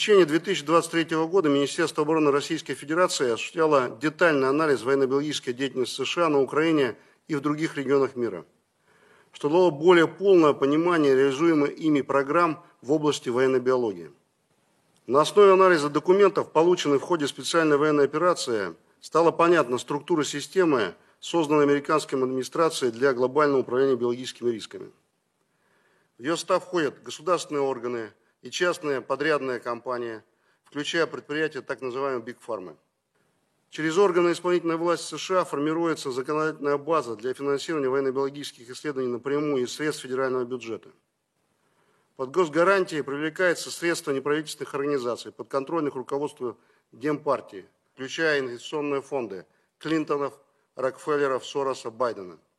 течение 2023 года Министерство обороны Российской Федерации осуществляло детальный анализ военно-биологической деятельности США на Украине и в других регионах мира, что дало более полное понимание реализуемых ими программ в области военной биологии. На основе анализа документов, полученных в ходе специальной военной операции, стала понятна структура системы, созданной американской администрацией для глобального управления биологическими рисками. В ее состав входят государственные органы и частные подрядные компании, включая предприятия так называемой Pharma. Через органы исполнительной власти США формируется законодательная база для финансирования военно-биологических исследований напрямую из средств федерального бюджета. Под госгарантией привлекаются средства неправительственных организаций, подконтрольных руководству Демпартии, включая инвестиционные фонды Клинтонов, Рокфеллеров, Сороса, Байдена –